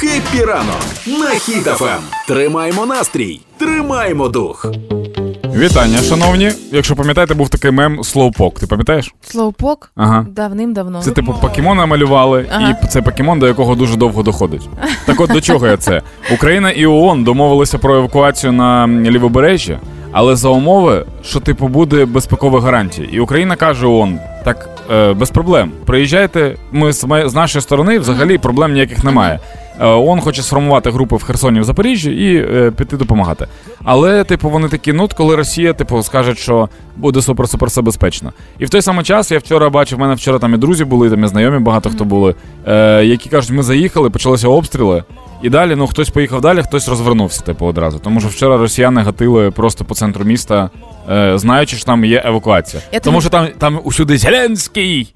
Хеппі ранок на Хіт-ФМ. Тримаймо настрій, тримаймо дух. Вітання, шановні. Якщо пам'ятаєте, був такий мем Слоупок. Ти пам'ятаєш? Слоупок? Ага. Давним-давно. Це типу покемона малювали, Ага. і це покемон, до якого дуже довго доходить. Так от до чого я це? Україна і ООН домовилися про евакуацію на лівобережжя, але за умови, що типу буде безпекові гарантії. І Україна каже ООН, так е, без проблем. Приїжджайте, ми з, з нашої сторони взагалі проблем ніяких немає. Е, ООН хоче сформувати групи в Херсоні в Запоріжжі і е, піти допомагати. Але, типу, вони такі, ну, коли Росія, типу, скаже, що буде супер-супер все безпечно. І в той самий час я вчора бачив, в мене вчора там і друзі були, там і знайомі багато хто були, е, які кажуть, ми заїхали, почалися обстріли. І далі, ну хтось поїхав далі, хтось розвернувся, типу, одразу. Тому що вчора росіяни гатили просто по центру міста, знаючи, що там є евакуація. Я Тому що там, там усюди Зеленський.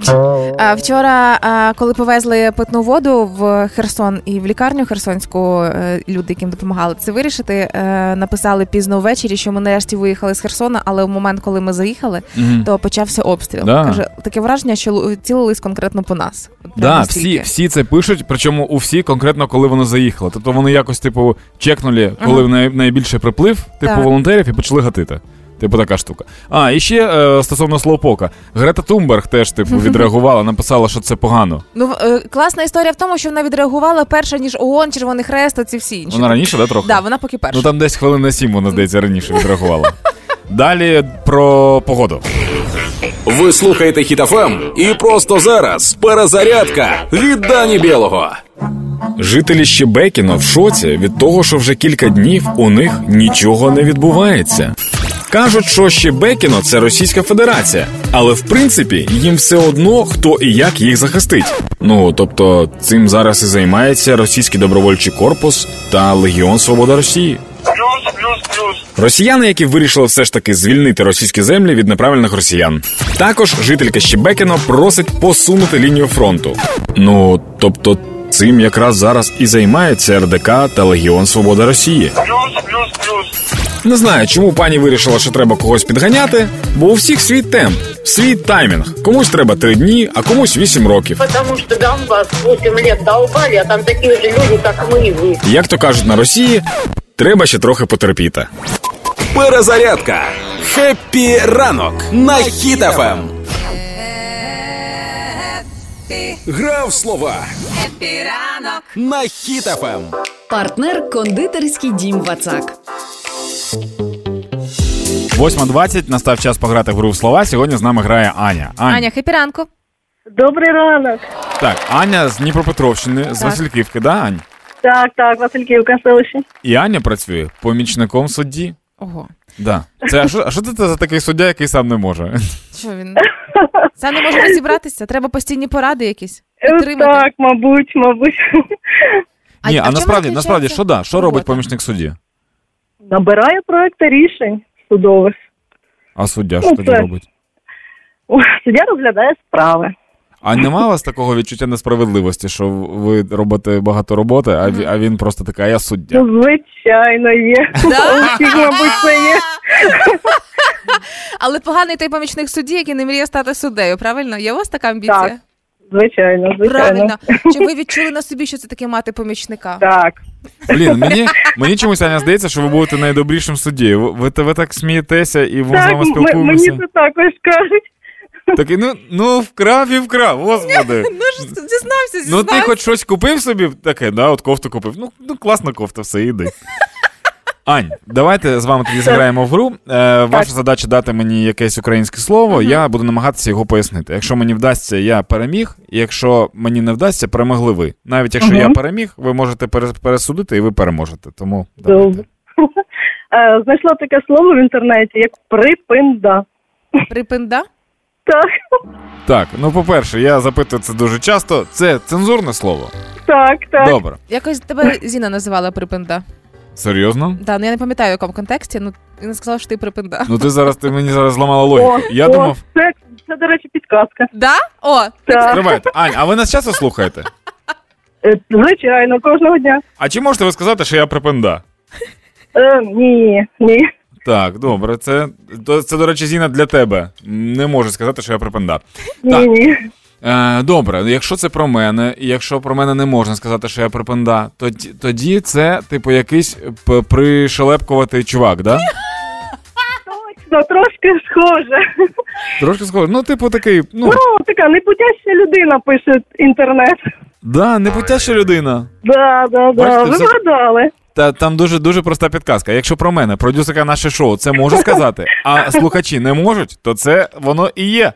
А, вчора, а, коли повезли питну воду в Херсон і в лікарню Херсонську, е, люди, яким допомагали це вирішити, е, написали пізно ввечері, що ми нарешті виїхали з Херсона, але в момент, коли ми заїхали, Мгм. то почався обстріл. Да. Каже, таке враження, що цілились конкретно по нас. Да, всі, всі це пишуть, причому у всі конкретно, коли вони заїхали. Тобто вони якось, типу, чекнули, коли Ага. най, найбільший приплив, типу, Так. волонтерів і почали гатити. Типу така штука. А, і ще е, стосовно Слоупока. Грета Тумберг теж, типу, відреагувала, написала, що це погано. Ну е, класна історія в тому, що вона відреагувала перша ніж ООН, Червоний Хрест, оці всі інші. Вона раніше, да, трохи? Да, вона поки перша. Ну там десь хвилин на сім, вона, здається, раніше відреагувала. Далі про погоду. Ви слухаєте Хітафем і просто зараз перезарядка від Дані Білого. Жителі Щебекіно в шоці від того, що вже кілька днів у них нічого не відбувається. Кажуть, що Щебекіно це Російська Федерація, але в принципі їм все одно хто і як їх захистить. Ну тобто цим зараз і займається російський добровольчий корпус та Легіон Свобода Росії. Плюс, плюс, плюс. Росіяни, які вирішили все ж таки звільнити російські землі від неправильних росіян. Також жителька Щебекіно просить посунути лінію фронту. Ну тобто, цим якраз зараз і займається РДК та Легіон Свобода Росії. Плюс, плюс, плюс. Не знаю, чому пані вирішила, що треба когось підганяти, бо у всіх свій темп, свій таймінг. Комусь треба три дні, а комусь вісім років. Потому что Донбасс 8 лет долбали, а там такие же люди, как мы и вы. Як то кажуть на Росії, треба ще трохи потерпіти. Перезарядка. Хеппі ранок на Хіт-ФМ. Грав слова на Хітафем. Партнер кондитерський дім Вацак. 8.20, настав час пограти в гру в слова. Сьогодні з нами грає Аня. Аня. Аня, хепі ранку. Добрий ранок. Так, Аня з Дніпропетровщини, з Так. Васильківки, да, Ань? Так, так, Васильківка селище. І Аня працює помічником судді. Ого. Да. Це а що, а що це за такий суддя, який сам не може? Що він? Сам не може розібратися. Треба постійні поради якісь. Е, Так, мабуть, мабуть. Ні, а, в чому насправді, насправді, що да? Що робить помічник судді? Набирає проекти рішень судових. А суддя що Ну, тоді це- робить? Суддя розглядає справи. А нема у вас такого відчуття несправедливості, що ви робите багато роботи, а, ві- а він просто така, я суддя. Ну, звичайно, є. У мабуть, це є. Але поганий той помічник судді, який не мріє стати суддею, правильно? Є у вас така амбіція? Так, Звичайно, звичайно. Правильно. Чи ви відчули на собі, що це таке мати помічника? Так. Блін, мені, мені чомусь Аня здається, що ви будете найдобрішим суддєю. Ви, ви, ви так смієтеся і ми з Так, вами спілкуємося. мені це також кажуть. Такий, ну, ну вкрав і вкрав, господи. Ну ж зізнався, Ну зізнався. ти хоч щось купив собі таке, да, от кофту купив. Ну, ну класна кофта, все, іди. Ань, давайте з вами тоді зіграємо в гру. Е, ваша задача дати мені якесь українське слово, я буду намагатися його пояснити. Якщо мені вдасться, я переміг. Якщо мені не вдасться, перемогли ви. Навіть якщо Мгм. я переміг, ви можете пере- пересудити і ви переможете. Тому давайте. Добре. Е, Знайшла таке слово в інтернеті, як припинда. Припинда? Так, Так, ну по-перше, я запитую це дуже часто. Це цензурне слово. так, так. Добре. Якось тебе Зіна називала припинда. Серйозно? Да, ну я не пам'ятаю, в якому контексті, ну він сказав, що ти припинда. Ну ти зараз ти мені зараз зламала логіку. О, Я о, думав. Це, це, до речі, підказка. Да? О, Так. Тривайте. Ань, а ви нас часто слухаєте? Е, Звичайно, кожного дня. А чи можете ви сказати, що я припинда? Е, ні, ні. Так, добре, це, це, до речі, Зіна для тебе. Не можу сказати, що я припинда. Ні, Так. ні. Е, добре, якщо це про мене, і якщо про мене не можна сказати, що я припинда, тоді, тоді це, типу, якийсь п- пришелепкуватий чувак, да? Точно, трошки схоже. Трошки схоже. Ну, типу, такий, ну, Ну, така непутяща людина пише інтернет. да, непутяща людина. Да, да, да. Бачите, Ви вгадали. Та там дуже дуже проста підказка. Якщо про мене, продюсерка наше шоу, це може сказати, а слухачі не можуть, то це воно і є.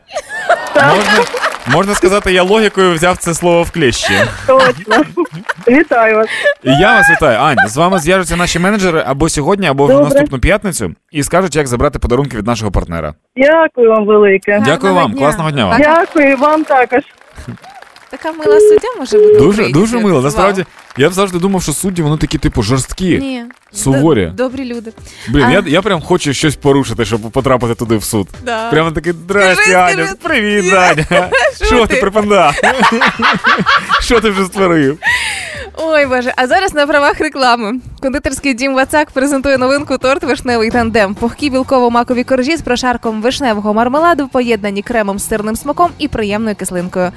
Можна, можна сказати, я логікою взяв це слово в кліщі. Точно. Вітаю вас. Я вас вітаю, Ань. З вами зв'яжуться наші менеджери або сьогодні, або в Добре. наступну п'ятницю, і скажуть, як забрати подарунки від нашого партнера. Дякую вам велике. Гарного Дякую вам, дня. класного дня вам. Дякую вам також. Така мила суддя може бути. Дуже українською. дуже мило. Вау. Насправді, я б завжди думав, що судді вони такі, типу, жорсткі. Ні. Суворі. Д- Добрі люди. Блін, А- я, я прям хочу щось порушити, щоб потрапити туди в суд. Да. Прямо такий, здрасте, Скажи, Аня, скажи. привіт, Даня. Аня. Що ти ти? припандав? Що ти вже створив? Ой боже, а зараз на правах реклами. Кондитерський дім Вацак презентує новинку торт вишневий тандем. Пухкі білково-макові коржі з прошарком вишневого мармеладу, поєднані кремом з сирним смаком і приємною кислинкою.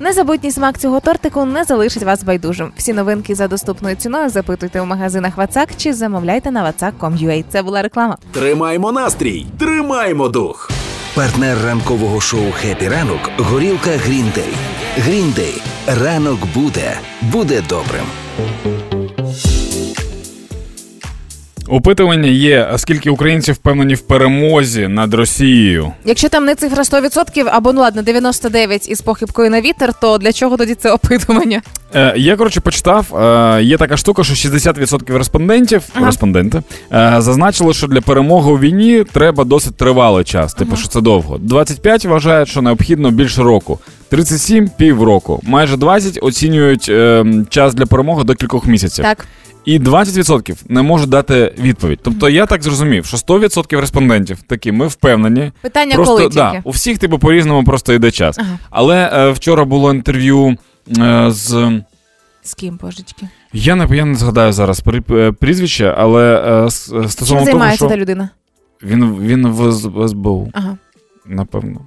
Незабутній смак цього тортику не залишить вас байдужим. Всі новинки за доступною ціною запитуйте у магазинах Вацак чи замовляйте на vatsak.com.ua. Це була реклама. Тримаймо настрій, тримаймо дух. Партнер ранкового шоу Хепі ранок горілка Гріндей. Гріндей. Ранок буде. Буде добрим. Опитування є, а скільки українців впевнені в перемозі над Росією. Якщо там не цифра 100%, або ну ладно, 99 із похибкою на вітер, то для чого тоді це опитування? Е, я коротше почитав. Е, є така штука, що 60% респондентів Ага. респонденти е, зазначили, що для перемоги у війні треба досить тривалий час. Типу, що це довго. 25 вважають, що необхідно більше року. 37 – півроку. Майже 20 оцінюють е, час для перемоги до кількох місяців. Так. І 20% не можуть дати відповідь. Тобто я так зрозумів, що 100% респондентів такі, ми впевнені. Питання просто коли да, тільки? у всіх типу по-різному просто йде час. Ага. Але е, вчора було інтерв'ю е, з. З ким, божечки? Я не я не згадаю зараз е, прізвище, але е, Чим стосовно того, займається що та людина? він, він в, СБУ, Ага. напевно.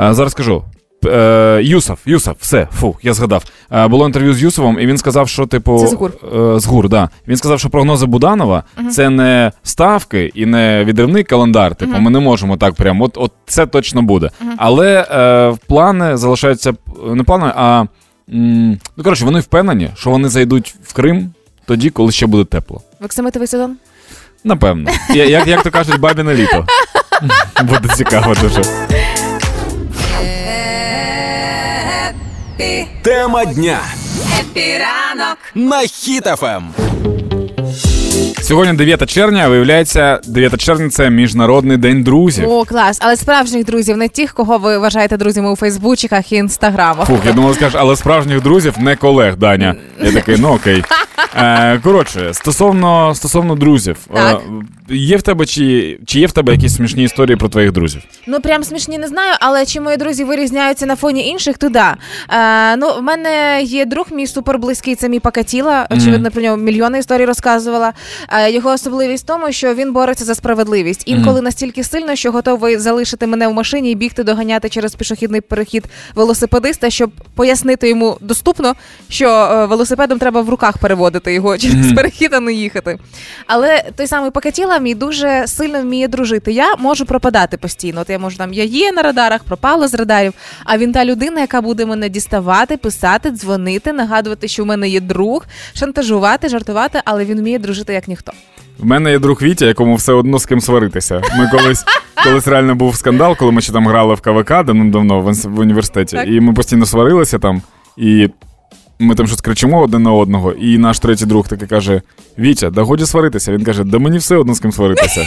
Е, зараз кажу. Е, Юсов, Юсов, все, фу, я згадав. Е, було інтерв'ю з Юсовом, і він сказав, що типу. Це з ГУР. Е, з ГУР, да. Він сказав, що прогнози Буданова це не ставки і не відривний календар. Типу, ми не можемо так прямо. От, от це точно буде. Але е, плани залишаються не плани, а м, ну коротше, вони впевнені, що вони зайдуть в Крим тоді, коли ще буде тепло. В оксамитовий сезон? Напевно. Я- Як, як то кажуть, бабіне літо. Буде цікаво дуже. Тема дня. Хеппі ранок на Хіт-ФМ. Сьогодні 9 червня, виявляється, 9 червня це міжнародний день друзів. О, клас. Але справжніх друзів, не тих, кого ви вважаєте друзями у Фейсбучиках і інстаграмах. Фух, я думав, скажеш, але справжніх друзів не колег, Даня. Я такий, ну окей. Е, коротше, стосовно, стосовно друзів, Так. Е, є в тебе чи, чи є в тебе якісь смішні історії про твоїх друзів? Ну прям смішні не знаю, але чи мої друзі вирізняються на фоні інших, то да. Е, ну, в мене є друг мій суперблизький, це мій Покатіла. Очевидно, про нього мільйони історій розказувала. Е, його особливість в тому, що він бореться за справедливість. Інколи настільки сильно, що готовий залишити мене в машині і бігти доганяти через пішохідний перехід велосипедиста, щоб пояснити йому доступно, що е, велосипедом треба в руках переводити його через перехід, а не їхати. Але той самий Покатіла мій дуже сильно вміє дружити. Я можу пропадати постійно. От я можу там, я є на радарах, пропала з радарів. А він та людина, яка буде мене діставати, писати, дзвонити, нагадувати, що в мене є друг, шантажувати, жартувати, але він вміє дружити як ніхто. В мене є друг Вітя, якому все одно з ким сваритися. Ми колись, колись реально був скандал, коли ми ще там грали в КВК давно-давно в, в університеті. Так. І ми постійно сварилися там, і ми там щось кричимо один на одного. І наш третій друг такий каже: Вітя, да годі сваритися. Він каже, да мені все одно з ким сваритися.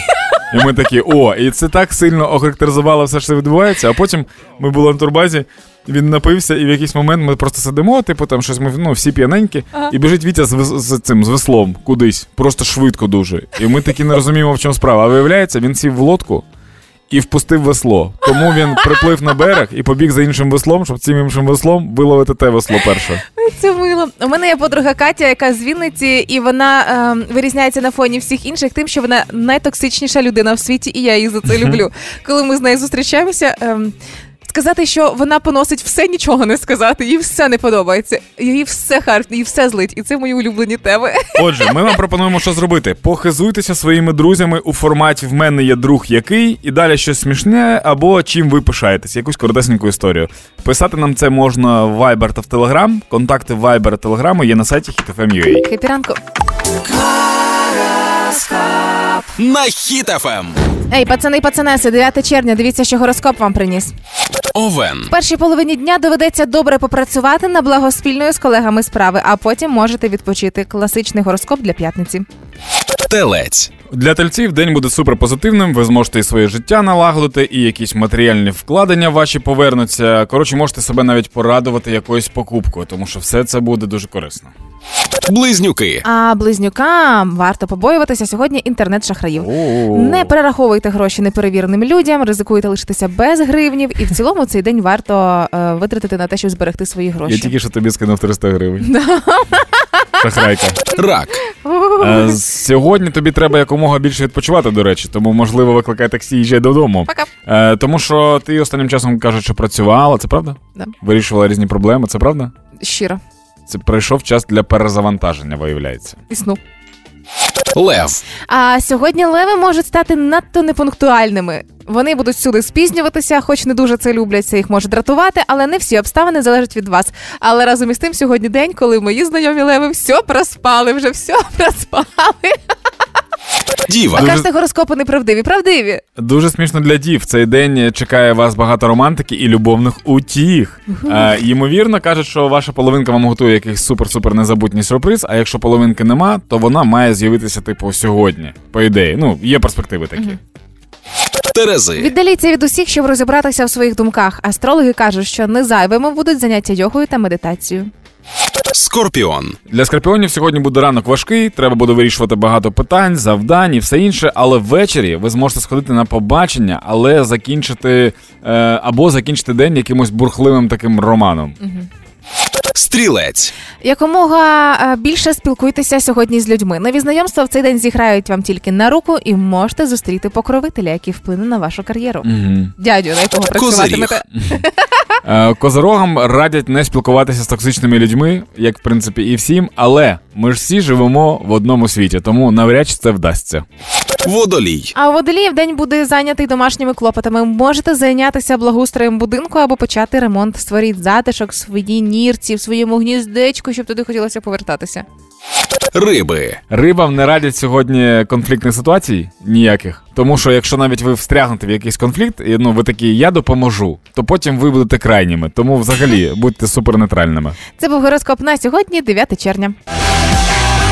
І ми такі, о, і це так сильно охарактеризувало все, що відбувається. А потім ми були на турбазі, він напився, і в якийсь момент ми просто сидимо, типу, там щось ми ну, всі п'яненькі, і біжить Вітя з, з цим з веслом кудись, просто швидко дуже. І ми такі не розуміємо, в чому справа. А виявляється, він сів в лодку. І впустив весло. Тому він приплив на берег і побіг за іншим веслом, щоб цим іншим веслом виловити те весло перше. Це мило. У мене є подруга Катя, яка з Вінниці, і вона ем, вирізняється на фоні всіх інших тим, що вона найтоксичніша людина в світі, і я її за це люблю. Коли ми з нею зустрічаємося. Ем, сказати, що вона поносить все, нічого не сказати. Їй все не подобається. Їй все харф, їй все злить. І це мої улюблені теми. Отже, ми вам пропонуємо, що зробити. Похизуйтеся своїми друзями у форматі в мене є друг який, і далі щось смішне, або чим ви пишаєтесь, якусь коротесеньку історію. Писати нам це можна в Viber та в Telegram. Контакти Viber та Telegram є на сайті hitfm.ua. Хепі ранку. На Хіт-ФМ. Ей, пацани і пацанеси, 9 червня. Дивіться, що гороскоп вам приніс. Овен. В першій половині дня доведеться добре попрацювати на благо спільної з колегами справи, а потім можете відпочити. Класичний гороскоп для п'ятниці. Телець. Для тельців день буде суперпозитивним. Ви зможете і своє життя налагодити, і якісь матеріальні вкладення ваші повернуться. Коротше, можете себе навіть порадувати якоюсь покупкою, тому що все це буде дуже корисно. Близнюки. А близнюкам варто побоюватися сьогодні інтернет-шахраїв. Не перераховуйте гроші неперевіреним людям, ризикуєте лишитися без гривнів, і в цілому цей день варто е, витратити на те, щоб зберегти свої гроші. Я тільки що тобі скинув 300 гривень. Шахрайка. Рак. Е, Сьогодні тобі треба якомога більше відпочивати, до речі, тому можливо викликай таксі і їжджай додому. Пока. Е, Тому що ти останнім часом кажеш, що працювала, це правда? Да. Вирішувала різні проблеми, це правда? Щиро. Це прийшов час для перезавантаження, виявляється. Існу. Лев. А сьогодні леви можуть стати надто непунктуальними. Вони будуть всюди спізнюватися, хоч не дуже це люблять, це їх може дратувати, але не всі обставини залежать від вас. Але разом із тим, сьогодні день, коли мої знайомі леви все проспали, вже все проспали. Діва. А кажете, гороскопи неправдиві. Правдиві. Дуже смішно для дів. Цей день чекає вас багато романтики і любовних утіх. Е, ймовірно, кажуть, що ваша половинка вам готує якийсь супер-супер незабутній сюрприз. А якщо половинки нема, то вона має з'явитися, типу, сьогодні. По ідеї. Ну, є перспективи такі. Терези. Віддаліться від усіх, щоб розібратися в своїх думках. Астрологи кажуть, що не зайвими будуть заняття йогою та медитацією. Скорпіон. Для скорпіонів сьогодні буде ранок важкий, треба буде вирішувати багато питань, завдань і все інше. Але ввечері ви зможете сходити на побачення, але закінчити е, або закінчити день якимось бурхливим таким романом. Стрілець. Якомога е, більше спілкуйтеся сьогодні з людьми. Нові знайомства в цей день зіграють вам тільки на руку і можете зустріти покровителя, який вплине на вашу кар'єру. Угу. Дядю, на якого працюватимете. Е, Козорогам радять не спілкуватися з токсичними людьми, як в принципі і всім, але ми ж всі живемо в одному світі, тому навряд чи це вдасться. Водолій. А у водоліїв день буде зайнятий домашніми клопотами. Можете зайнятися благоустроєм будинку або почати ремонт. Створіть затишок в своїй нірці, в своєму гніздечку, щоб туди хотілося повертатися. Риби. Рибам не радять сьогодні конфліктних ситуацій ніяких, тому що якщо навіть ви встрягнете в якийсь конфлікт, і ну ви такі я допоможу, то потім ви будете крайніми. Тому взагалі будьте супернейтральними. Це був гороскоп на сьогодні, 9 червня.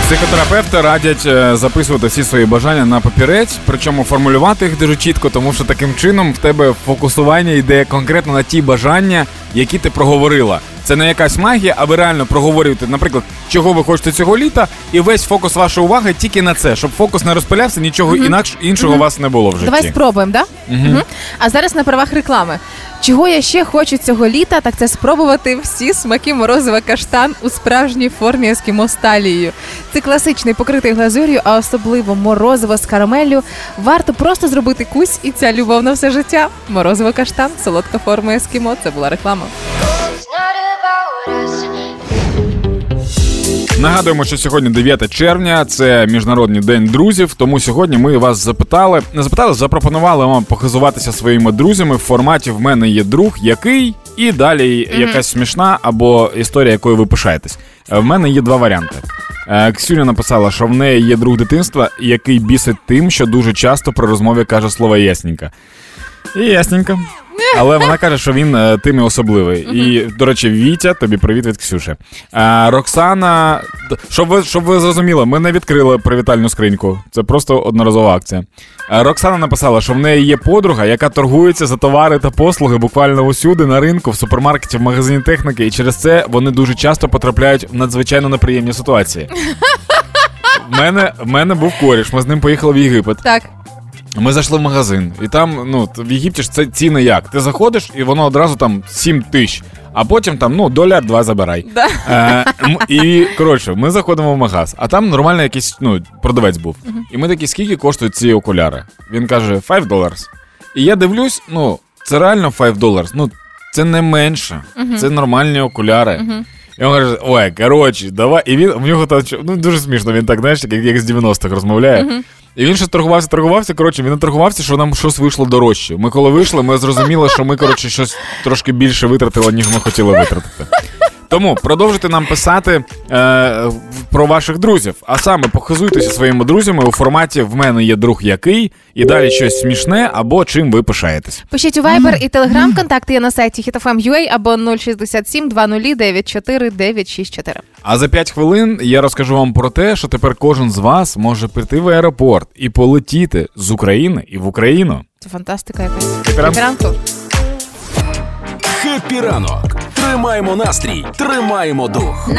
Психотерапевти радять е, записувати всі свої бажання на папірець, причому формулювати їх дуже чітко, тому що таким чином в тебе фокусування йде конкретно на ті бажання, які ти проговорила. Це не якась магія, а ви реально проговорюєте, наприклад, чого ви хочете цього літа, і весь фокус вашої уваги тільки на це, щоб фокус не розпилявся, нічого інакш іншого у вас не було в житті. Давай спробуємо, да? Угу. А зараз на правах реклами. Чого я ще хочу цього літа, так це спробувати всі смаки морозива каштан у справжній формі ескімо з талією. Це класичний покритий глазур'ю, а особливо морозиво з карамеллю. Варто просто зробити кусь, і ця любов на все життя. Морозиво каштан, солодка форма ескімо. Це була реклама. Нагадуємо, що сьогодні 9 червня, це міжнародний день друзів. Тому сьогодні ми вас запитали, не запитали, запропонували вам похизуватися своїми друзями в форматі В мене є друг, який, і далі якась смішна або історія, якою ви пишаєтесь. Е, В мене є два варіанти. Е, Ксюня написала, що в неї є друг дитинства, який бісить тим, що дуже часто при розмові каже слово ясненько. І ясненько. Але вона каже, що він е, тим і особливий. І, до речі, Вітя, тобі привіт від Ксюші. А, Роксана, щоб ви, щоб ви зрозуміли, ми не відкрили привітальну скриньку. Це просто одноразова акція. А, Роксана написала, що в неї є подруга, яка торгується за товари та послуги буквально усюди на ринку, в супермаркеті, в магазині техніки, і через це вони дуже часто потрапляють в надзвичайно неприємні ситуації. В мене, в мене був коріш, ми з ним поїхали в Єгипет. Так, Ми зайшли в магазин, і там, ну, в Єгипті ж це ціни як? Ти заходиш, і воно одразу там 7 тисяч, а потім там, ну, доляр два забирай. Да. Е, і коротше, ми заходимо в магаз, а там нормально якийсь ну, продавець був. І ми такі, скільки коштують ці окуляри? Він каже, 5 доларів. І я дивлюсь, ну, це реально 5 доларів. Ну, це не менше, це нормальні окуляри. І він каже, ой, коротше, давай. І він в нього там ну, дуже смішно, він так, знаєш, як, як з 90-х розмовляє. І він ще торгувався, торгувався. Коротше, він не торгувався, що нам щось вийшло дорожче. Ми коли вийшли, ми зрозуміли, що ми, коротше, щось трошки більше витратили, ніж ми хотіли витратити. Тому продовжуйте нам писати е, про ваших друзів, а саме похизуйтеся своїми друзями у форматі В мене є друг який, і далі щось смішне або чим ви пишаєтесь. Пишіть у Viber і Telegram, контакти є на сайті hitfm.ua або 067 20 94 964. А за 5 хвилин я розкажу вам про те, що тепер кожен з вас може прийти в аеропорт і полетіти з України і в Україну. Це фантастика якась. Прям- Ранку. Тримаємо настрій, тримаємо дух.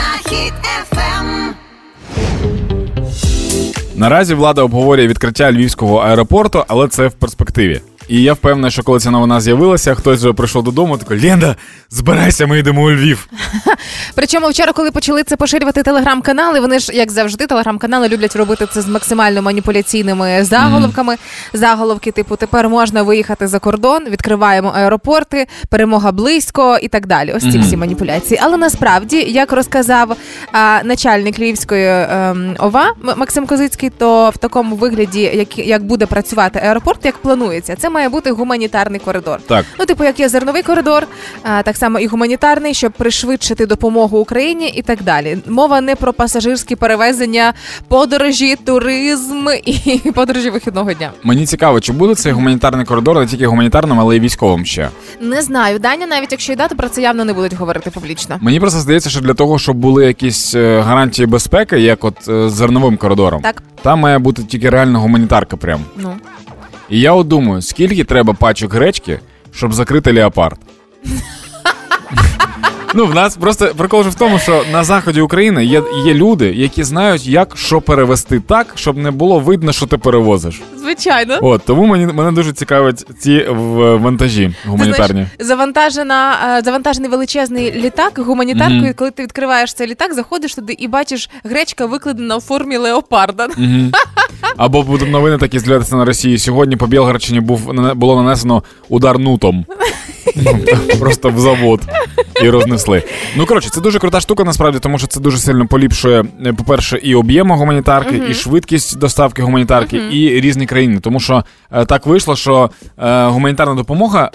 Наразі влада обговорює відкриття львівського аеропорту, але це в перспективі. І я впевнений, що коли ця новина з'явилася, хтось вже прийшов додому, такий Лєнда, збирайся, ми йдемо у Львів. Причому вчора, коли почали це поширювати телеграм-канали, вони ж як завжди, телеграм-канали люблять робити це з максимально маніпуляційними заголовками. Заголовки, типу, тепер можна виїхати за кордон, відкриваємо аеропорти, перемога близько і так далі. Ось ці всі маніпуляції. Але насправді, як розказав а, начальник Львівської ем, ОВА Максим Козицький, то в такому вигляді, як, як буде працювати аеропорт, як планується, це має бути гуманітарний коридор. Так. Ну, типу, як є зерновий коридор, а, так само і гуманітарний, щоб пришвидшити допомогу Україні і так далі. Мова не про пасажирські перевезення, подорожі, туризм і подорожі вихідного дня. Мені цікаво, чи буде цей гуманітарний коридор не тільки гуманітарним, але й військовим ще. Не знаю. Даня, навіть якщо й дати, про це явно не будуть говорити публічно. Мені просто здається, що для того, щоб були якісь е, гарантії безпеки, як от е, з зерновим коридором, Так. там має бути тільки реальна гуманітарка. Прям. Ну І я от думаю, скільки треба пачок гречки, щоб закрити леопард. Ну, в нас просто прикол же в тому, що на заході України є, є люди, які знають, як що перевести так, щоб не було видно, що ти перевозиш. звичайно. От тому мені мене дуже цікавить ці вантажі гуманітарні. Ти знаєш, завантажена, е, завантажений величезний літак гуманітаркою. Мгм. Коли ти відкриваєш цей літак, заходиш туди і бачиш гречка викладена у формі леопарда. Мгм. Або будуть новини такі з'являтися на Росії. Сьогодні по Білгородщині був було нанесено удар нутом. Просто в завод і рознесли. Ну коротше, це дуже крута штука, насправді, тому що це дуже сильно поліпшує, е, по-перше, і об'єм гуманітарки, і швидкість доставки гуманітарки, і різні країни. Тому що е, так вийшло, що е, гуманітарна допомога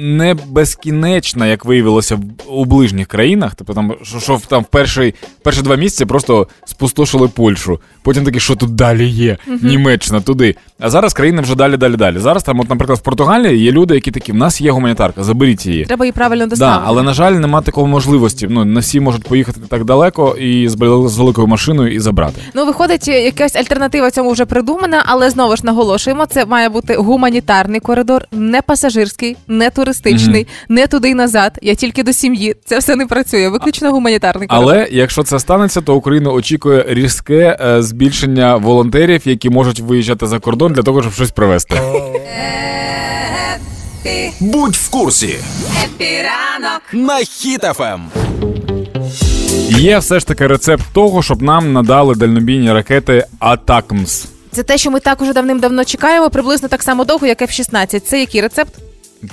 не безкінечна, як виявилося у ближніх країнах. Тобто там, що, що там в перший, перші два місяці просто спустошили Польщу. Потім такі, що тут далі є? Німеччина, туди. А зараз країни вже далі, далі, далі. Зараз там, от, наприклад, в Португалії є люди, які такі, в нас є гуманітарка, заберіть її. Треба її правильно Да, але на жаль, нема такої можливості. Ну не всі можуть поїхати так далеко і з, з великою машиною і забрати. Ну, виходить, якась альтернатива цьому вже придумана, але знову ж наголошуємо, це має бути гуманітарний коридор, не пасажирський, не туристичний, не туди й назад. Я тільки до сім'ї. Це все не працює. Виключно гуманітарний коридор. Але якщо це станеться, то Україну очікує різке е, збільшення волонтерів, які можуть виїжджати за кордон для того, щоб щось привезти. Будь в курсі. Хеппі ранок На Хіт-ФМ. Є все ж таки рецепт того, щоб нам надали дальнобійні ракети ATACMS. Це те, що ми так уже давним-давно чекаємо, приблизно так само довго, як F-16. Це який рецепт?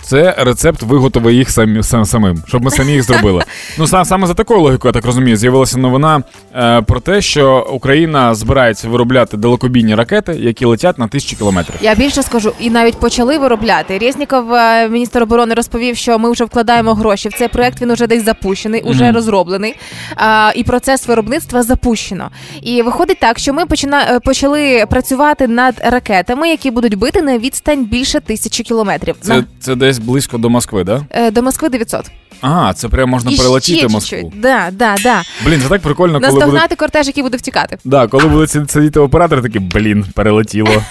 Це рецепт виготови їх самі, сам, самим, щоб ми самі їх зробили. Ну сам саме за такою логікою, я так розумію, з'явилася новина е, про те, що Україна збирається виробляти далекобійні ракети, які летять на тисячі кілометрів. Я більше скажу, і навіть почали виробляти. Резніков, е, міністр оборони, розповів, що ми вже вкладаємо гроші в цей проект. Він уже десь запущений, уже розроблений. А, і процес виробництва запущено. І виходить так, що ми почина... е, почали працювати над ракетами, які будуть бити на відстань більше тисячі кілометрів. Це, це десь близько до Москви, да? е, До Москви 900. Ага, це прямо можна І перелетіти ще Москву. чуть-чуть. Да, да, да. Блін, це так прикольно, коли Наздогнати будуть... кортеж, який буде втікати. Да, коли будуть сид- сидіти оператори, такі блін, перелетіло.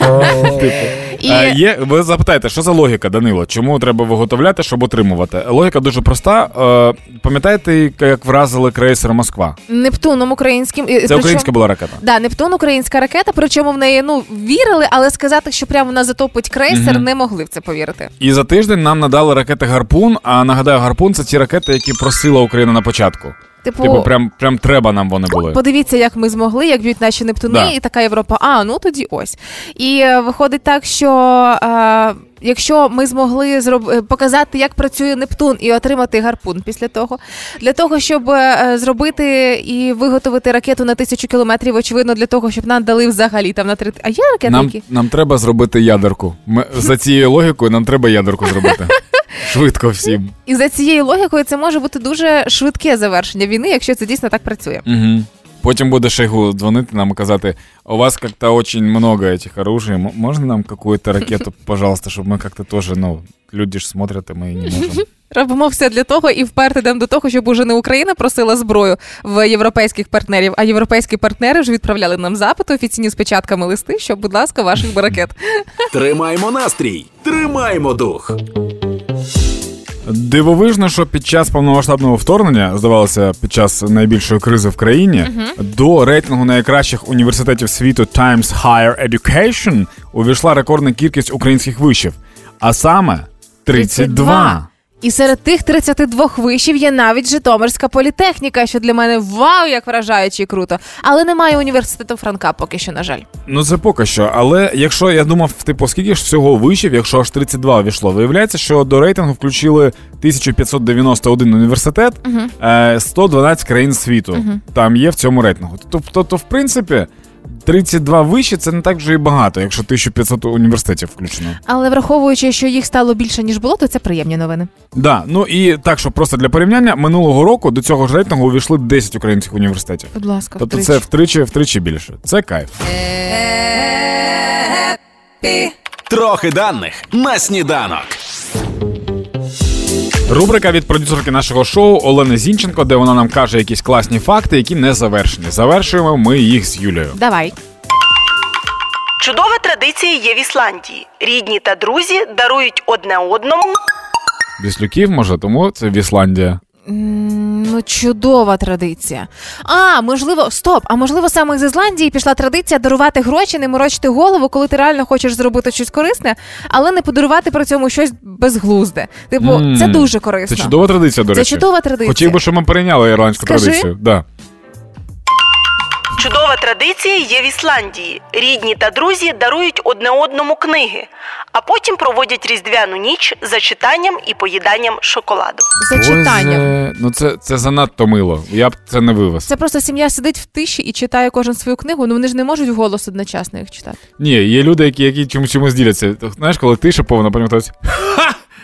Типу. І Е, є, ви запитаєте, що за логіка, Данило? Чому треба виготовляти, щоб отримувати? Логіка дуже проста. Е, пам'ятаєте, як вразили крейсер Москва? Нептуном українським. і- Це причому- українська була ракета. Да, Нептун українська ракета, причому в неї ну вірили, але сказати, що прямо вона затопить крейсер, не могли в це повірити. І за тиждень нам надали ракети Гарпун. А нагадаю, Гарпун це ті ракети, які просила Україна на початку. Типу, Типу, прям, прям треба нам вони були. подивіться, як ми змогли, як б'ють наші Нептуни, Да. і така Європа. А ну тоді ось. І е, виходить так, що. Е, якщо ми змогли зроб... е, показати, як працює Нептун, і отримати гарпун після того, для того, щоб е, зробити і виготовити ракету на тисячу кілометрів, очевидно, для того, щоб нам дали взагалі там на три. А є ракети, Нам, нам треба зробити ядерку. Ми, за цією логікою нам треба ядерку зробити. Швидко всім. І за цією логікою це може бути дуже швидке завершення війни, якщо це дійсно так працює. Угу. Потім буде Шойгу дзвонити нам і казати: у вас как-то очень много этих оружий. Можна нам какую-то ракету, пожалуйста, щоб ми как-то теж, ну, люди ж смотрять, а ми не можемо. Робимо все для того і вперто йдемо до того, щоб уже не Україна просила зброю в європейських партнерів, а європейські партнери вже відправляли нам запити офіційні з печатками листи, що, будь ласка, ваших ракет. Тримаймо настрій, тримаймо дух. Дивовижно, що під час повномасштабного вторгнення, здавалося, під час найбільшої кризи в країні, до рейтингу найкращих університетів світу Times Higher Education увійшла рекордна кількість українських вишів, а саме 32. І серед тих 32 вишів є навіть Житомирська політехніка, що для мене вау, як вражаюче і круто. Але немає університету Франка поки що, на жаль. Ну це поки що. Але якщо я думав, типу, скільки ж всього вишів, якщо аж 32 війшло, виявляється, що до рейтингу включили 1591 університет, е, 112 країн світу. Там є в цьому рейтингу. Тобто, то, в принципі, 32 виші це не так вже і багато, якщо 1500 університетів включено. Але враховуючи, що їх стало більше ніж було, то це приємні новини. Да, ну і так, що просто для порівняння, минулого року до цього ж рейтингу увійшли 10 українських університетів. Будь ласка, Тобто втричі. це втричі, втричі більше. Це кайф. Трохи даних на сніданок. Рубрика від продюсерки нашого шоу Олени Зінченко, де вона нам каже якісь класні факти, які не завершені. Завершуємо ми їх з Юлією. Давай. Чудова традиція є в Ісландії. Рідні та друзі дарують одне одному. Віслюків, може, тому це Вісландія. М, Ну, чудова традиція. А, можливо, стоп. А можливо, саме з Ізландії пішла традиція дарувати гроші, не морочити голову, коли ти реально хочеш зробити щось корисне, але не подарувати при цьому щось безглузде. Типу, М, це дуже корисно. Це чудова традиція, до Це речі. чудова традиція. Хотів би, щоб ми перейняли ірландську Скажи. традицію. Да. Чудова традиція є в Ісландії. Рідні та друзі дарують одне одному книги, а потім проводять різдвяну ніч за читанням і поїданням шоколаду. За читанням. Ну це, це занадто мило. Я б це не вивез. Це просто сім'я сидить в тиші і читає кожен свою книгу. Ну вони ж не можуть вголос одночасно їх читати. Ні, є люди, які, які чомусь чомусь діляться. Знаєш, коли тиша повна, потім хтось.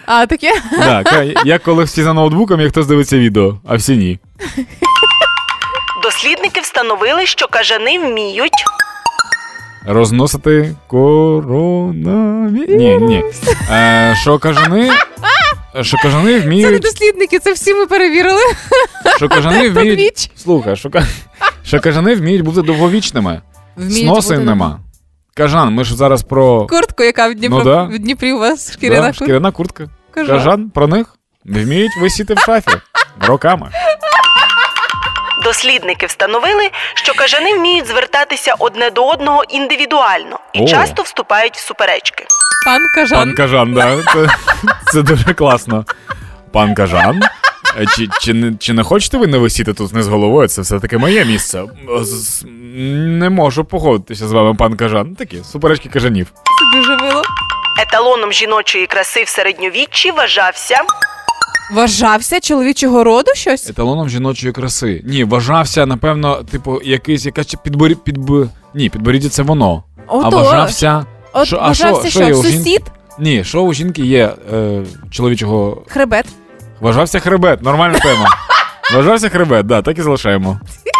А таке? Да, ка- як коли всі за ноутбуком, і хтось дивиться відео, а всі ні. Дослідники встановили, що кажани вміють Розносити коронавірус. Ні, ні. Е, що кажани. Що кажани Це не дослідники, це всі ми перевірили. Що кажани вміють. Віч. Слухай, що, що кажани вміють бути довговічними. Вміють Сноси бути нема. Кажан, ми ж зараз про Куртку, яка в Дніпро Ну да. в Дніпрі у вас шкіряна да, куртка. шкіряна куртка. Кажан. Кажан про них вміють висіти в шафі роками. Дослідники встановили, що кажани вміють звертатися одне до одного індивідуально і О. часто вступають в суперечки. Пан Кажан. Пан Кажан, да. Це, це дуже класно. Пан Кажан. Чи, чи, не, чи не хочете ви не висіти тут вниз головою? Це все-таки моє місце. З- з- Не можу погодитися з вами, пан Кажан. Такі суперечки кажанів. Це дуже мило. Еталоном жіночої краси в середньовіччі вважався Вважався чоловічого роду щось? Еталоном жіночої краси. Ні, вважався, напевно, типу, якийсь якась підборі, підб... Ні, підборіддя це воно. а Отож. вважався. От шо, вважався а що, що жін- сусід, Ні, що у жінки є е, чоловічого. хребет. Вважався хребет, нормальна тема. Вважався хребет, да, так і залишаємо.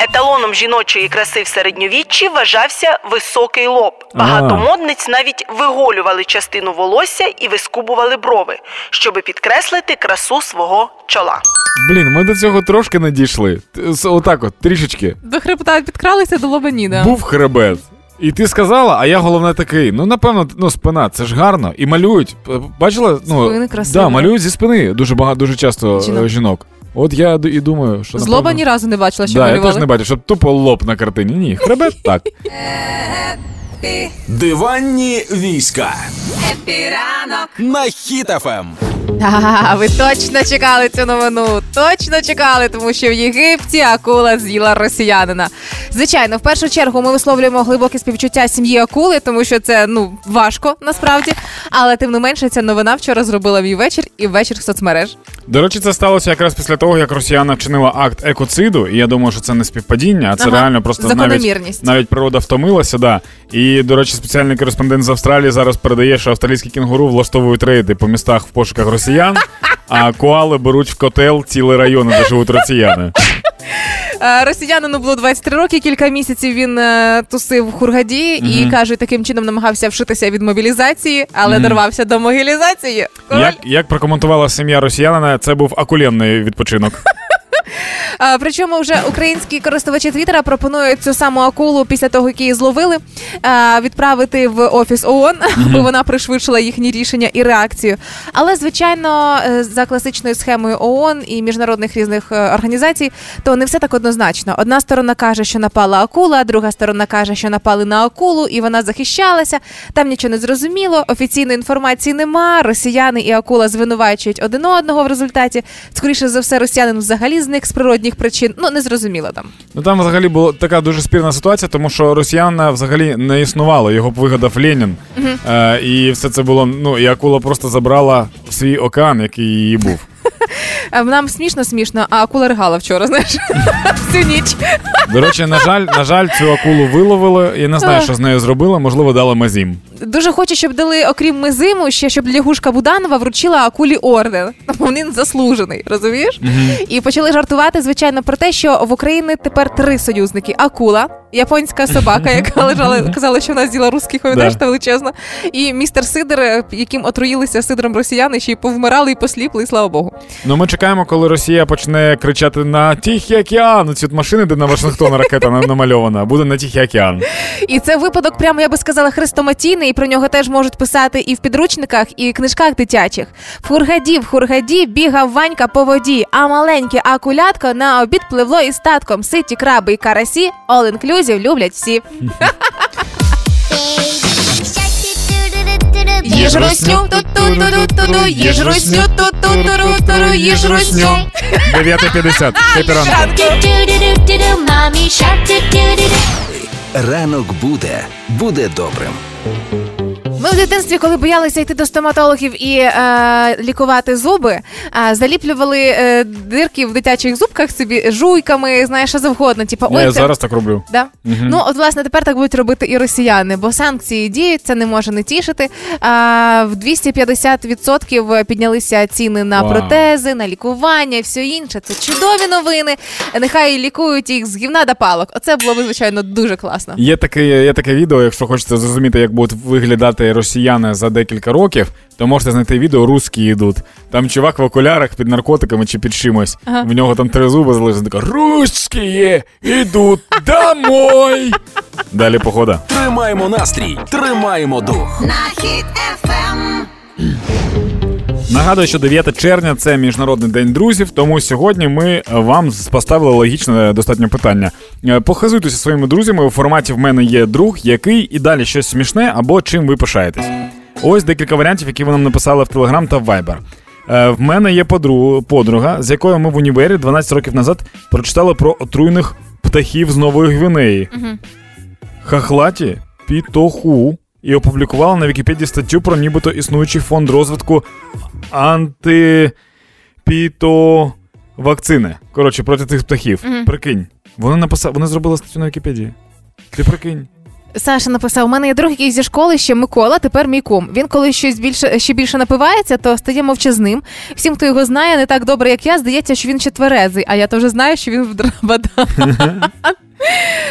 еталоном жіночої краси в середньовіччі вважався високий лоб. Багато модниць навіть виголювали частину волосся і вискубували брови, щоби підкреслити красу свого чола. Блін, ми до цього трошки не дійшли. С- Отак от, трішечки. До хребта підкралися до лобаніда. Був хребет. І ти сказала, а я головне такий. Ну, напевно, ну, спина, це ж гарно. І малюють. Бачила? Ну, Спини красиві. да, малюють зі спини дуже багато, дуже часто Жінок. жінок. жінок. От я і думаю, що. Злоба напевно- ні разу не бачила, що да, я теж не бачив, щоб тупо лоб на картині. Ні, хребет так. Диванні війська. На Ем. Хіт-ФМ. А, ви точно чекали цю новину. Точно чекали, тому що в Єгипті акула з'їла росіянина. Звичайно, в першу чергу ми висловлюємо глибоке співчуття сім'ї акули, тому що це ну важко насправді. Але тим не менше, ця новина вчора зробила мій вечір і вечір соцмереж. До речі, це сталося якраз після того, як росіяна вчинила акт екоциду, і я думаю, що це не співпадіння, а це Ага, реально просто навіть, навіть природа втомилася. Да. І, до речі, спеціальний кореспондент з Австралії зараз передає, що австралійські кінгуру влаштовують рейди по містах в пошуках росіян, а коали беруть в котел цілі райони, де живуть росіяни. Е, Росіянину було 23 роки, кілька місяців він е, тусив в Хургаді і Мгм. кажуть, таким чином намагався вшитися від мобілізації, але Мгм. дорвався до могилізації. Король. Як, як прокоментувала сім'я росіянина, це був акуленний відпочинок. А, причому вже українські користувачі Твіттера пропонують цю саму акулу після того, як її зловили, а, відправити в офіс ООН, аби вона пришвидшила їхні рішення і реакцію. Але звичайно, е, за класичною схемою ООН і міжнародних різних е, організацій, то не все так однозначно. Одна сторона каже, що напала акула, друга сторона каже, що напали на акулу, і вона захищалася. Там нічого не зрозуміло. Офіційної інформації нема. Росіяни і акула звинувачують один одного в результаті. Скоріше за все, росіянин взагалі зник з природних причин. Ну не зрозуміло там. Ну там взагалі була така дуже спірна ситуація, тому що росіяна взагалі не існувало. Його б вигадав Ленін. Е, і все це було. Ну і акула просто забрала свій океан, який її був. А Нам смішно, смішно, а акула ригала вчора, знаєш, всю ніч. До речі, на жаль, на жаль, цю акулу виловили. Я не знаю, що з нею зробили. Можливо, дали мазім. Дуже хочу, щоб дали, окрім мизиму, ще щоб лягушка Буданова вручила акулі орден. Він заслужений, розумієш? І почали жартувати, звичайно, про те, що в Україні тепер три союзники: акула, японська собака, яка лежала, казала, що вона з'їла русських, пам'ятаєш, та величезна, і містер Сидор, е, яким отруїлися сидром росіяни, ще й повмирали і посліпли, і слава Богу. Ну ми чекаємо, коли Росія почне кричати на Тихий океан. Ці машини, де на Вашингтон ракета намальована, буде на Тихий океан. І це випадок, прямо я би сказала, хрестоматійний, і про нього теж можуть писати і в підручниках, і книжках дитячих. В хургаді, в хургаді бігав Ванька по воді, а маленьке акулятко на обід пливло із татком. Ситі краби і карасі, all inclusive люблять всі. Їж русню, ту-ту-ту-ту-ту, їж русню, ту-ту-ту-ту-ту, їж русню. 9.50. Хепіранку. Ранок буде, буде добрим. Ми в дитинстві, коли боялися йти до стоматологів і е, лікувати зуби, е, заліплювали е, дирки в дитячих зубках собі жуйками, знаєш, що завгодно. Типа, ой, Я це... зараз так роблю. Да? Ну, от, власне, тепер так будуть робити і росіяни, бо санкції діють, це не може не тішити. А, в 250% піднялися ціни на Вау. протези, на лікування і все інше. Це чудові новини. Нехай лікують їх з гівна до палок. Оце було б, звичайно, дуже класно. Є таке, є таке відео, якщо хочете зрозуміти, як будуть виглядати росіяни за декілька років, то можете знайти відео Русські йдуть. Там чувак в окулярах під наркотиками чи під чимось. Ага. В нього там три зуби залишили. Така Русські йдуть домой. Далі похода. Тримаємо настрій, тримаємо дух. Нагадую, що 9 червня це міжнародний день друзів. Тому сьогодні ми вам поставили логічне достатньо питання. Е, Похизуйтеся своїми друзями у форматі в мене є друг, який і далі щось смішне або чим ви пишаєтесь. Ось декілька варіантів, які ви нам написали в Телеграм та в Viber. Е, В мене є подру- подруга, з якою ми в універі 12 років назад прочитали про отруйних птахів з Нової Гвінеї. Хахлаті Пітоху і опублікувала на Вікіпедії статтю про нібито існуючий фонд розвитку антипітовакцини. Коротше, проти цих птахів. Прикинь. Вони написали, вони зробили статтю на Вікіпедії. Ти прикинь. Саша написав: у мене є друг, який зі школи ще Микола, тепер мій кум. Він коли щось більше ще більше напивається, то стає мовчазним. Всім, хто його знає, не так добре, як я, здається, що він ще тверезий, а я то вже знаю, що він в драбада.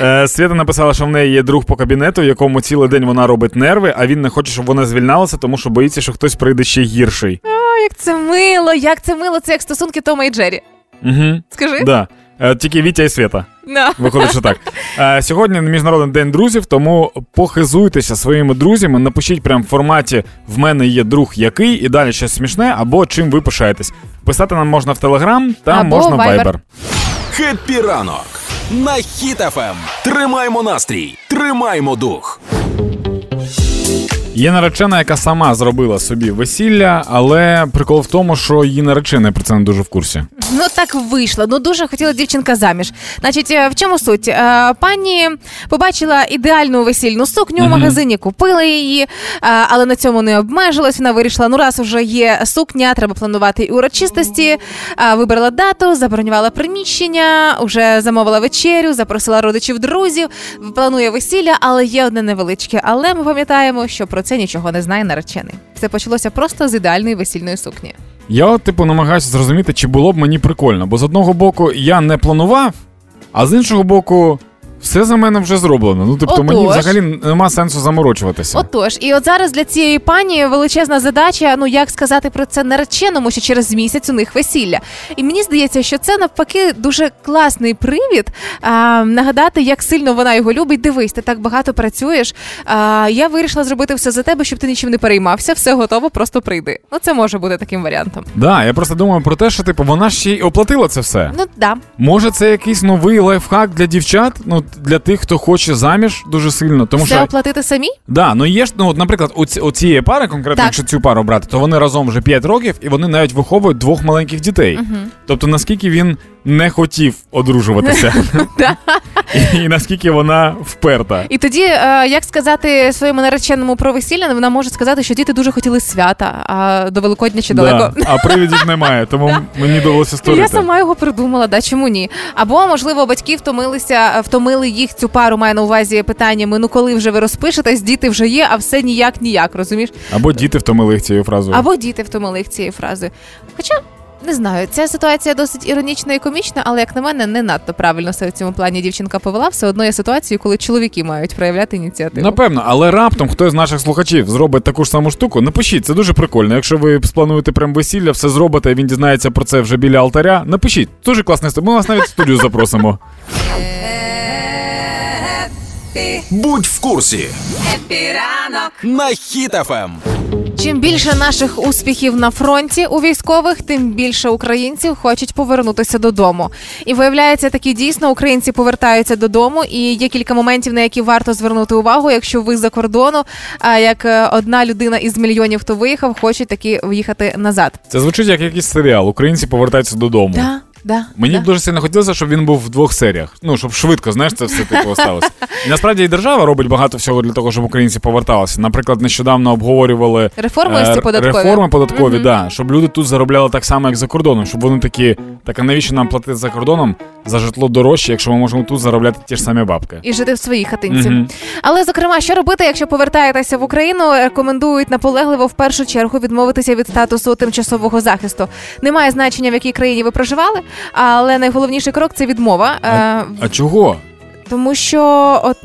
Е, Свята написала, що в неї є друг по кабінету, в якому цілий день вона робить нерви, а він не хоче, щоб вона звільнялася, тому що боїться, що хтось прийде ще гірший. О, як це мило, як це мило, це як стосунки Тома і Джері. Угу. Скажи? Да. Е, Тільки Вітя і Свята. Да. Виходить, що так. Е, Сьогодні міжнародний день друзів, тому похизуйтеся своїми друзями, напишіть прямо в форматі в мене є друг який і далі щось смішне, або чим ви пишаєтесь. Писати нам можна в Телеграм та Або можна в Viber. Viber. Хеппі ранок на хіт ем. Тримаємо настрій, тримаємо дух. Є наречена, яка сама зробила собі весілля, але прикол в тому, що її наречений про це не дуже в курсі. Ну так вийшло. Ну дуже хотіла дівчинка заміж. Значить, е, в чому суть? Е, Пані побачила ідеальну весільну сукню в магазині, купила її, е, але на цьому не обмежилась. Вона вирішила, ну раз уже є сукня, треба планувати і урочистості. Вибрала дату, забронювала приміщення, вже замовила вечерю, запросила родичів, друзів, планує весілля, але є одне невеличке. Але ми пам'ятаємо, що про це нічого не знає наречений. Все почалося просто з ідеальної весільної сукні. Я, типу, намагаюся зрозуміти, чи було б мені прикольно, бо з одного боку я не планував, а з іншого боку, все за мене вже зроблено. Ну, тобто, мені взагалі нема сенсу заморочуватися. Отож, і от зараз для цієї пані величезна задача, ну як сказати про це нареченому, що через місяць у них весілля. І мені здається, що це навпаки дуже класний привід а, нагадати, як сильно вона його любить. Дивись, ти так багато працюєш. А, я вирішила зробити все за тебе, щоб ти нічим не переймався. Все готово, просто прийди. Ну це може бути таким варіантом. Да, я просто думаю про те, що типу вона ще й оплатила це все. Ну да. Може, це якийсь новий лайфхак для дівчат, ну для тих, хто хоче заміж дуже сильно. Тому Все що оплатити самі? да, ну є ж, ну от, наприклад, у, ці, у цієї пари, конкретно, Так. якщо цю пару брати, то вони разом вже 5 років і вони навіть виховують двох маленьких дітей. Тобто, наскільки він не хотів одружуватися, і, наскільки вона вперта. І тоді, е, як сказати своєму нареченому про весілля, вона може сказати, що діти дуже хотіли свята, а до Великодня ще далеко. А привідів немає, тому мені довелося створити. Я сама його придумала, да чому ні? Або можливо батьки втомилися, втомили їх цю пару має на увазі питаннями: ну коли вже ви розпишетесь, діти вже є, а все ніяк ніяк, розумієш? Або діти втомили їх цією фразою. Або діти втомили їх цією фразою. Хоча. Не знаю, ця ситуація досить іронічна і комічна, але як на мене, не надто правильно себе в цьому плані дівчинка повела. Все одно є ситуації, коли чоловіки мають проявляти ініціативу. Напевно, але раптом хтось з наших слухачів зробить таку ж саму штуку. Напишіть, це дуже прикольно. Якщо ви сплануєте прям весілля, все зробите, і він дізнається про це вже біля алтаря. Напишіть, дуже історія. Ми вас навіть в студію запросимо. Будь в курсі. На Ем. Чим більше наших успіхів на фронті у військових, тим більше українців хочуть повернутися додому. І виявляється, таки дійсно українці повертаються додому. І є кілька моментів, на які варто звернути увагу, якщо ви за кордону, а як е, одна людина із мільйонів, хто виїхав, хочуть таки виїхати назад. Це звучить як якийсь серіал. Українці повертаються додому. Да, да, Мені да. б дуже сильно хотілося, щоб він був в двох серіях. Ну, щоб швидко, знаєш, це все типу сталося. І насправді і держава робить багато всього для того, щоб українці поверталися. Наприклад, нещодавно обговорювали Реформи е, податкові. реформи податкові, Мгм. да, щоб люди тут заробляли так само, як за кордоном, щоб вони такі, так а навіщо нам платити за кордоном за житло дорожче, якщо ми можемо тут заробляти ті ж самі бабки. І жити в своїй хатинці. Мгм. Але зокрема, що робити, якщо повертаєтеся в Україну, рекомендують наполегливо в першу чергу відмовитися від статусу тимчасового захисту. Немає значення, в якій країні ви проживали, але найголовніший крок це відмова. А, А чого? Тому що от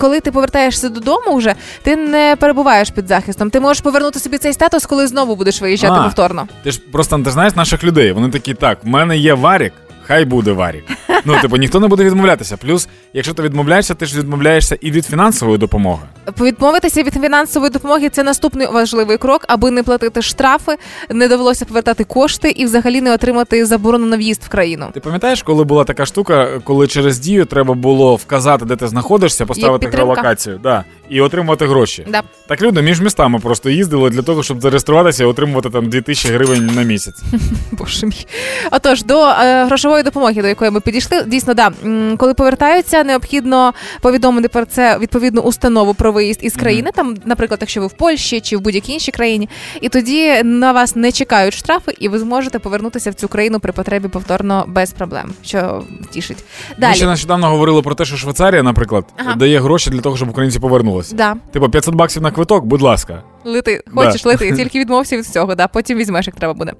коли ти повертаєшся додому, вже ти не перебуваєш під захистом. Ти можеш повернути собі цей статус, коли знову будеш виїжджати А. повторно. Ти ж просто ти знаєш наших людей. Вони такі, так, в мене є варік, хай буде варік. Ну, типу, ніхто не буде відмовлятися. Плюс, якщо ти відмовляєшся, ти ж відмовляєшся і від фінансової допомоги. Відмовитися від фінансової допомоги це наступний важливий крок, аби не платити штрафи, не довелося повертати кошти і взагалі не отримати заборону на в'їзд в країну. Ти пам'ятаєш, коли була така штука, коли через дію треба було вказати, де ти знаходишся, поставити геолокацію, да, і отримувати гроші. Да. Так люди між містами просто їздили для того, щоб зареєструватися і отримувати там 2000 гривень на місяць. Боже мій. Отож, до е, грошової допомоги, до якої ми підійшли, дійсно, да, коли повертаються, необхідно повідомити про це відповідну установу про виїзд із країни. Там, наприклад, якщо ви в Польщі чи в будь-якій іншій країні, і тоді на вас не чекають штрафи, і ви зможете повернутися в цю країну при потребі повторно без проблем, що тішить. Ми ще нещодавно говорили про те, що Швейцарія, наприклад, Ага. дає гроші для того, щоб українці повернулися. Да. Типу 500 баксів на квиток, будь ласка. Лети, хочеш Да. лети, тільки відмовся від всього, да, потім візьмеш, як треба буде.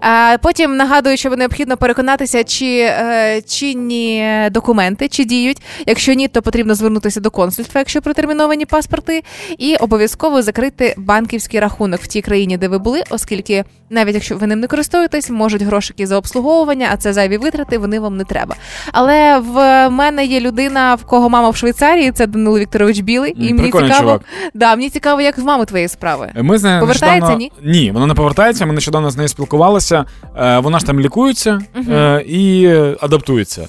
А, потім нагадую, що необхідно переконатися, чи е, чинні документи чи діють. Якщо ні, то потрібно звернутися до консульства, якщо протерміновані паспорти, і обов'язково закрити банківський рахунок в тій країні, де ви були, оскільки навіть якщо ви ним не користуєтесь, можуть грошики за обслуговування, а це зайві витрати, вони вам не треба. Але в мене є людина, в кого мама в Швейцарії, це Данило Вікторович Білий, і мені цікаво, чувак. да, мені цікаво, як з мами твоєї справи. Ми з нею Повертається, нещодавно... Ні, вона не повертається. Ми нещодавно з нею спілкувалися. Е, вона ж там лікується е, і адаптується.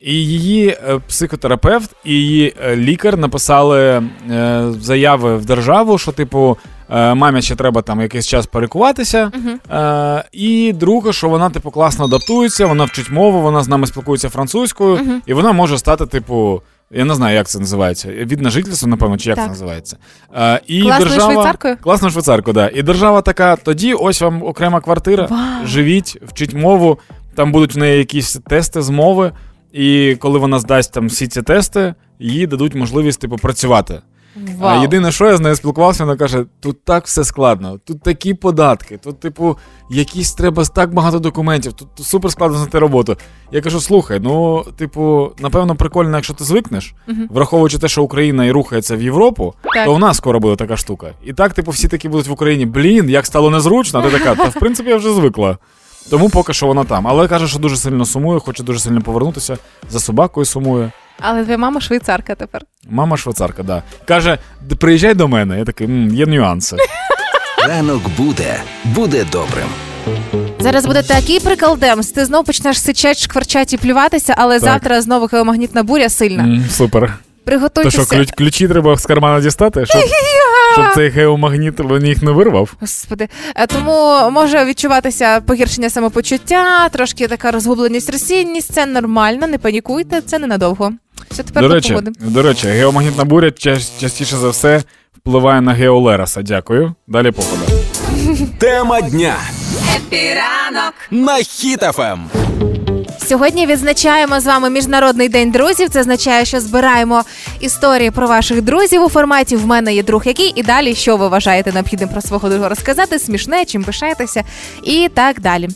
І її е, психотерапевт і її е, лікар написали е, заяви в державу, що, типу, е, мамі ще треба там якийсь час перекуватися. Е, і друге, що вона, типу, класно адаптується, вона вчить мову, вона з нами спілкується французькою, і вона може стати, типу. Я не знаю, як це називається. Від на жительство, напевно, чи як Так. це називається. А, і Класною держава, швейцаркою? Класною швейцаркою, да. І держава така: тоді ось вам окрема квартира, Вау. живіть, вчіть мову, там будуть в неї якісь тести з мови. І коли вона здасть там всі ці тести, їй дадуть можливість типу працювати. А єдине, що я з нею спілкувався, вона каже: тут так все складно, тут такі податки, тут, типу, якісь треба так багато документів, тут супер складно знайти роботу. Я кажу: слухай, ну, типу, напевно, прикольно, якщо ти звикнеш, враховуючи те, що Україна і рухається в Європу, Так. то у нас скоро буде така штука. І так, типу, всі такі будуть в Україні, блін, як стало незручно, а ти така, та в принципі я вже звикла. Тому поки що вона там. Але каже, що дуже сильно сумує, хоче дуже сильно повернутися. За собакою сумує. Але твоя мама швейцарка тепер. Мама швейцарка, да. Каже: приїжджай до мене. Я такий, «М, є нюанси. Ранок буде, буде добрим. Зараз буде такий приколдемс. Ти знов почнеш сичать, шкварчать і плюватися, але Так. завтра знову геомагнітна буря сильна. М, Супер. То що, ключ, ключі треба з кармана дістати, щоб, щоб цей геомагніт він їх не вирвав. Господи, Е, тому може відчуватися погіршення самопочуття, трошки така розгубленість, розсіянність. Це нормально, не панікуйте, це ненадовго. Все тепер До до речі, погоди. до речі, геомагнітна буря частіше за все впливає на геолераса. Дякую. Далі похода. Тема дня. Епіранок на Ем. Сьогодні відзначаємо з вами міжнародний день друзів. Це означає, що збираємо історії про ваших друзів у форматі В мене є друг який і далі, що ви вважаєте необхідним про свого друга розказати, смішне, чим пишаєтеся і так далі.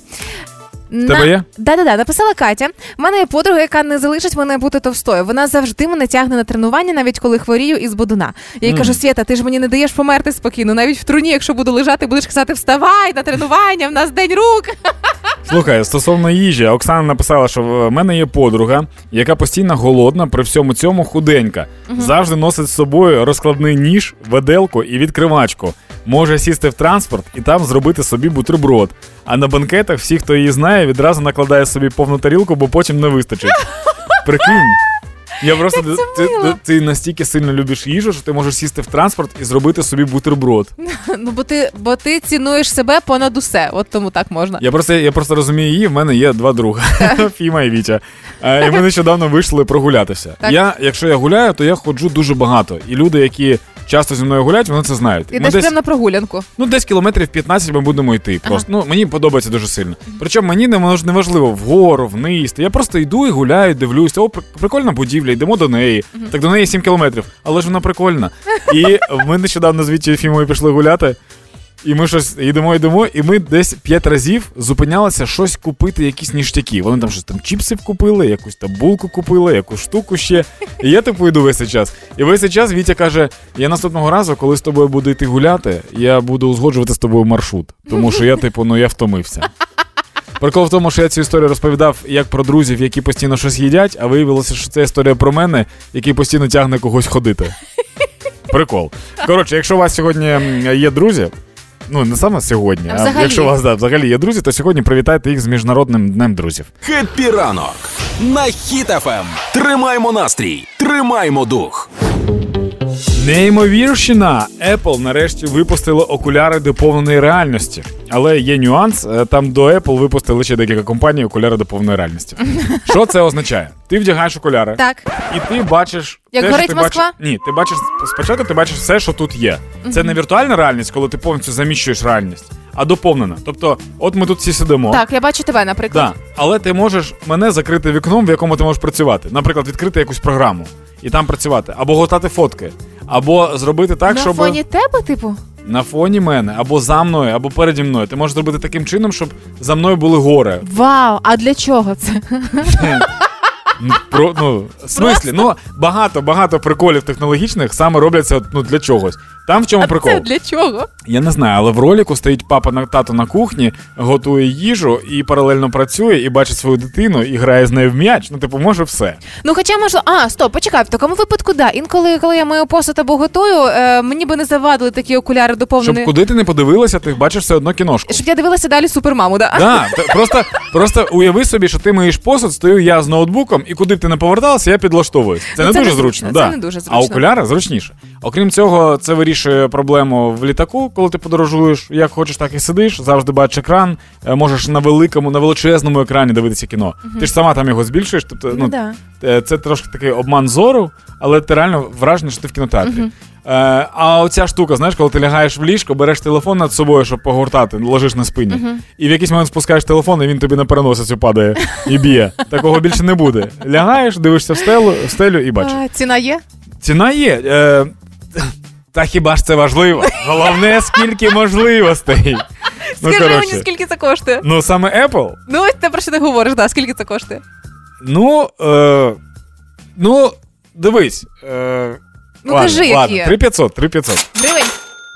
Тебе є? Да-да-да, написала Катя. У мене є подруга, яка не залишить мене бути товстою. Вона завжди мене тягне на тренування, навіть коли хворію із бодуна. Я їй кажу, Свєта, ти ж мені не даєш померти спокійно. Навіть в труні, якщо буду лежати, будеш казати, вставай на тренування, в нас день рук. Слухай, стосовно їжі, Оксана написала, що в мене є подруга, яка постійно голодна, при всьому цьому худенька. Завжди носить з собою розкладний ніж, веделку і відкривачку. Може сісти в транспорт і там зробити собі бутерброд. А на банкетах всі, хто її знає, відразу накладає собі повну тарілку, бо потім не вистачить. Прикинь. Я просто ти, ти, ти настільки сильно любиш їжу, що ти можеш сісти в транспорт і зробити собі бутерброд. Ну, бо ти, бо ти цінуєш себе понад усе. От тому так можна. Я просто, я просто розумію її, в мене є два друга Фіма і Вітя. І ми нещодавно вийшли прогулятися. Так. Я, якщо я гуляю, то я ходжу дуже багато. І люди, які часто зі мною гуляють, вони це знають. Ідеш десь, прямо на прогулянку. ну, десь кілометрів 15 ми будемо йти. Просто ну мені подобається дуже сильно. Причому мені не важливо вгору, вниз. Я просто йду і гуляю, дивлюся. О, прикольна будівля, йдемо до неї. Так до неї 7 кілометрів, але ж вона прикольна. І ми нещодавно з Вітєю Фімою пішли гуляти. І ми щось йдемо, йдемо, і ми десь п'ять разів зупинялися щось купити, якісь ніштяки. Вони там щось там чіпси купили, якусь там булку купили, якусь штуку ще. І я типу йду весь цей час. І весь цей час Вітя каже: я наступного разу, коли з тобою буду йти гуляти, я буду узгоджувати з тобою маршрут. Тому що я, типу, ну я втомився. Прикол в тому, що я цю історію розповідав як про друзів, які постійно щось їдять, а виявилося, що це історія про мене, який постійно тягне когось ходити. Прикол. Коротше, якщо у вас сьогодні є друзі, ну не саме сьогодні, А а, якщо у вас да, взагалі є друзі, то сьогодні привітайте їх з міжнародним днем друзів. Хеппі ранок на Хіт-ФМ. Тримаймо настрій, тримаймо дух. Неймовірщина! Apple нарешті випустили окуляри доповненої реальності. Але є нюанс. е, Там до Apple випустили ще декілька компаній окуляри доповненої реальності. Що це означає? Ти вдягаєш окуляри, Так. і ти бачиш. Як те, горить ти Москва? Бачиш... Ні, ти бачиш спочатку ти бачиш все, що тут є. Це не віртуальна реальність, коли ти повністю заміщуєш реальність, а доповнена. Тобто, от ми тут всі сидимо. Так, я бачу тебе, наприклад. Да. Але ти можеш мене закрити вікном, в якому ти можеш працювати. Наприклад, відкрити якусь програму і там працювати, або готати фотки, або зробити так, На щоб фоні тебе, типу? На фоні мене, або за мною, або переді мною. Ти можеш зробити таким чином, щоб за мною були гори. Вау, а для чого це? Про, ну, в смислі, ну багато багато приколів технологічних саме робляться ну, для чогось. Там в чому А прикол? це для чого? Я не знаю, але в роліку стоїть папа на тато на кухні, готує їжу і паралельно працює, і бачить свою дитину, і грає з нею в м'яч. Ну, типу, може все. Ну, хоча можливо, а стоп, почекай, в такому випадку, да. Інколи, коли я мою посуд або готую, е, мені би не завадили такі окуляри доповнені. Щоб куди ти не подивилася, ти бачиш все одно кіношку. Щоб я дивилася далі супермаму, да? Да, просто, просто уяви собі, що ти миєш посуд, стою я з ноутбуком, і куди б ти не поверталася, я підлаштовуюсь. Це Ну, не це дуже не зручно. зручно, да. це не дуже А зручно. окуляри зручніше. Окрім цього, це вирішує проблему в літаку, коли ти подорожуєш, як хочеш, так і сидиш, завжди бачиш екран, е, можеш на великому, на величезному екрані дивитися кіно. Ти ж сама там його збільшуєш, тобто Ну, ну, да. Е, Це трошки такий обман зору, але ти реально вражений, що ти в кінотеатрі. Е, а оця штука, знаєш, коли ти лягаєш в ліжко, береш телефон над собою, щоб погортати, лежиш на спині. І в якийсь момент спускаєш телефон, і він тобі на переносицю падає і б'є. Такого більше не буде. Лягаєш, дивишся в стелу, в стелю і бачиш. А, ціна є? Ціна є. Е, та хіба ж це важливо? Головне, скільки можливостей. Ну, Скажи мені, скільки це коштує? Ну, саме Apple, Ну, ось те, про що ти говориш, да, скільки це коштує? Ну, е, ну, дивись. Е, Ну, ладно, кажи, ладно, які. 3500, 3500. Гривень?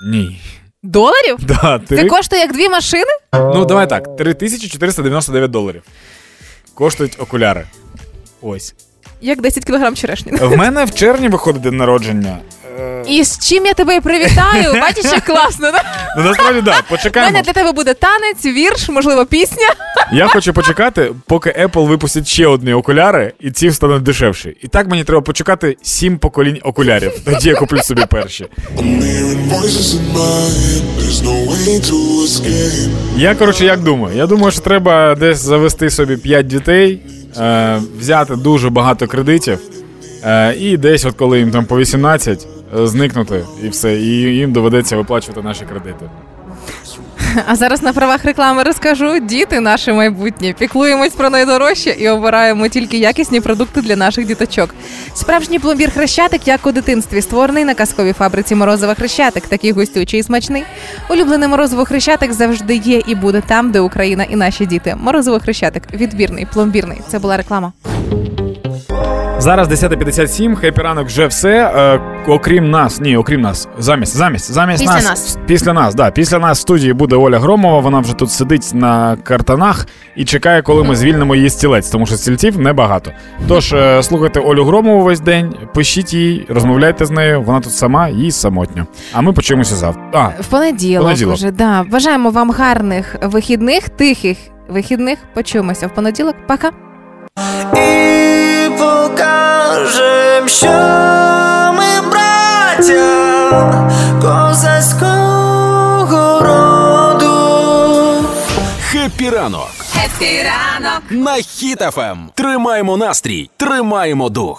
Ні. Доларів? Да, Це три... коштує як дві машини? Ну, давай так, 3499 доларів. Коштують окуляри. Ось. Як 10 кілограм черешні. В мене в червні виходить день народження. І з чим я тебе і привітаю? Бачиш, як класно. да? Ну, насправді, так, да, У мене для тебе буде танець, вірш, можливо, пісня. Я хочу почекати, поки Apple випустить ще одні окуляри, і ці стануть дешевші. І так мені треба почекати сім поколінь окулярів. Тоді я куплю собі перші. I'm hearing voices in my head. There's no way to escape. Я, коротше, як думаю? Я думаю, що треба десь завести собі 5 дітей, е, взяти дуже багато кредитів, е, і десь, от коли їм там по 18, е, зникнути і все, і їм доведеться виплачувати наші кредити. А зараз на правах реклами розкажу: діти наше майбутнє. Піклуємось про найдорожче і обираємо тільки якісні продукти для наших діточок. Справжній пломбір хрещатик, як у дитинстві, створений на казковій фабриці морозова хрещатик, такий густючий і смачний. Улюблений морозиво хрещатик завжди є і буде там, де Україна і наші діти. Морозиво хрещатик, відбірний, пломбірний. Це була реклама. Зараз 10.57, хепі ранок вже все. Е, окрім нас, ні, окрім нас, замість, замість, замість Після нас, нас. Після нас, да. Після нас в студії буде Оля Громова. Вона вже тут сидить на картанах і чекає, коли ми звільнимо її стілець, тому що стільців небагато. Тож е, слухайте Олю Громову весь день, пишіть їй, розмовляйте з нею. Вона тут сама, їй самотньо. А ми почуємося завтра. А, В понеділок, Понеділок. уже, да. Бажаємо вам гарних вихідних, тихих вихідних. Почуємося в понеділок. Пока. І покажем, що ми браття козацького роду. Хеппі ранок Хеппі ранок. на Хіт-ФМ. Тримаємо настрій, тримаємо дух.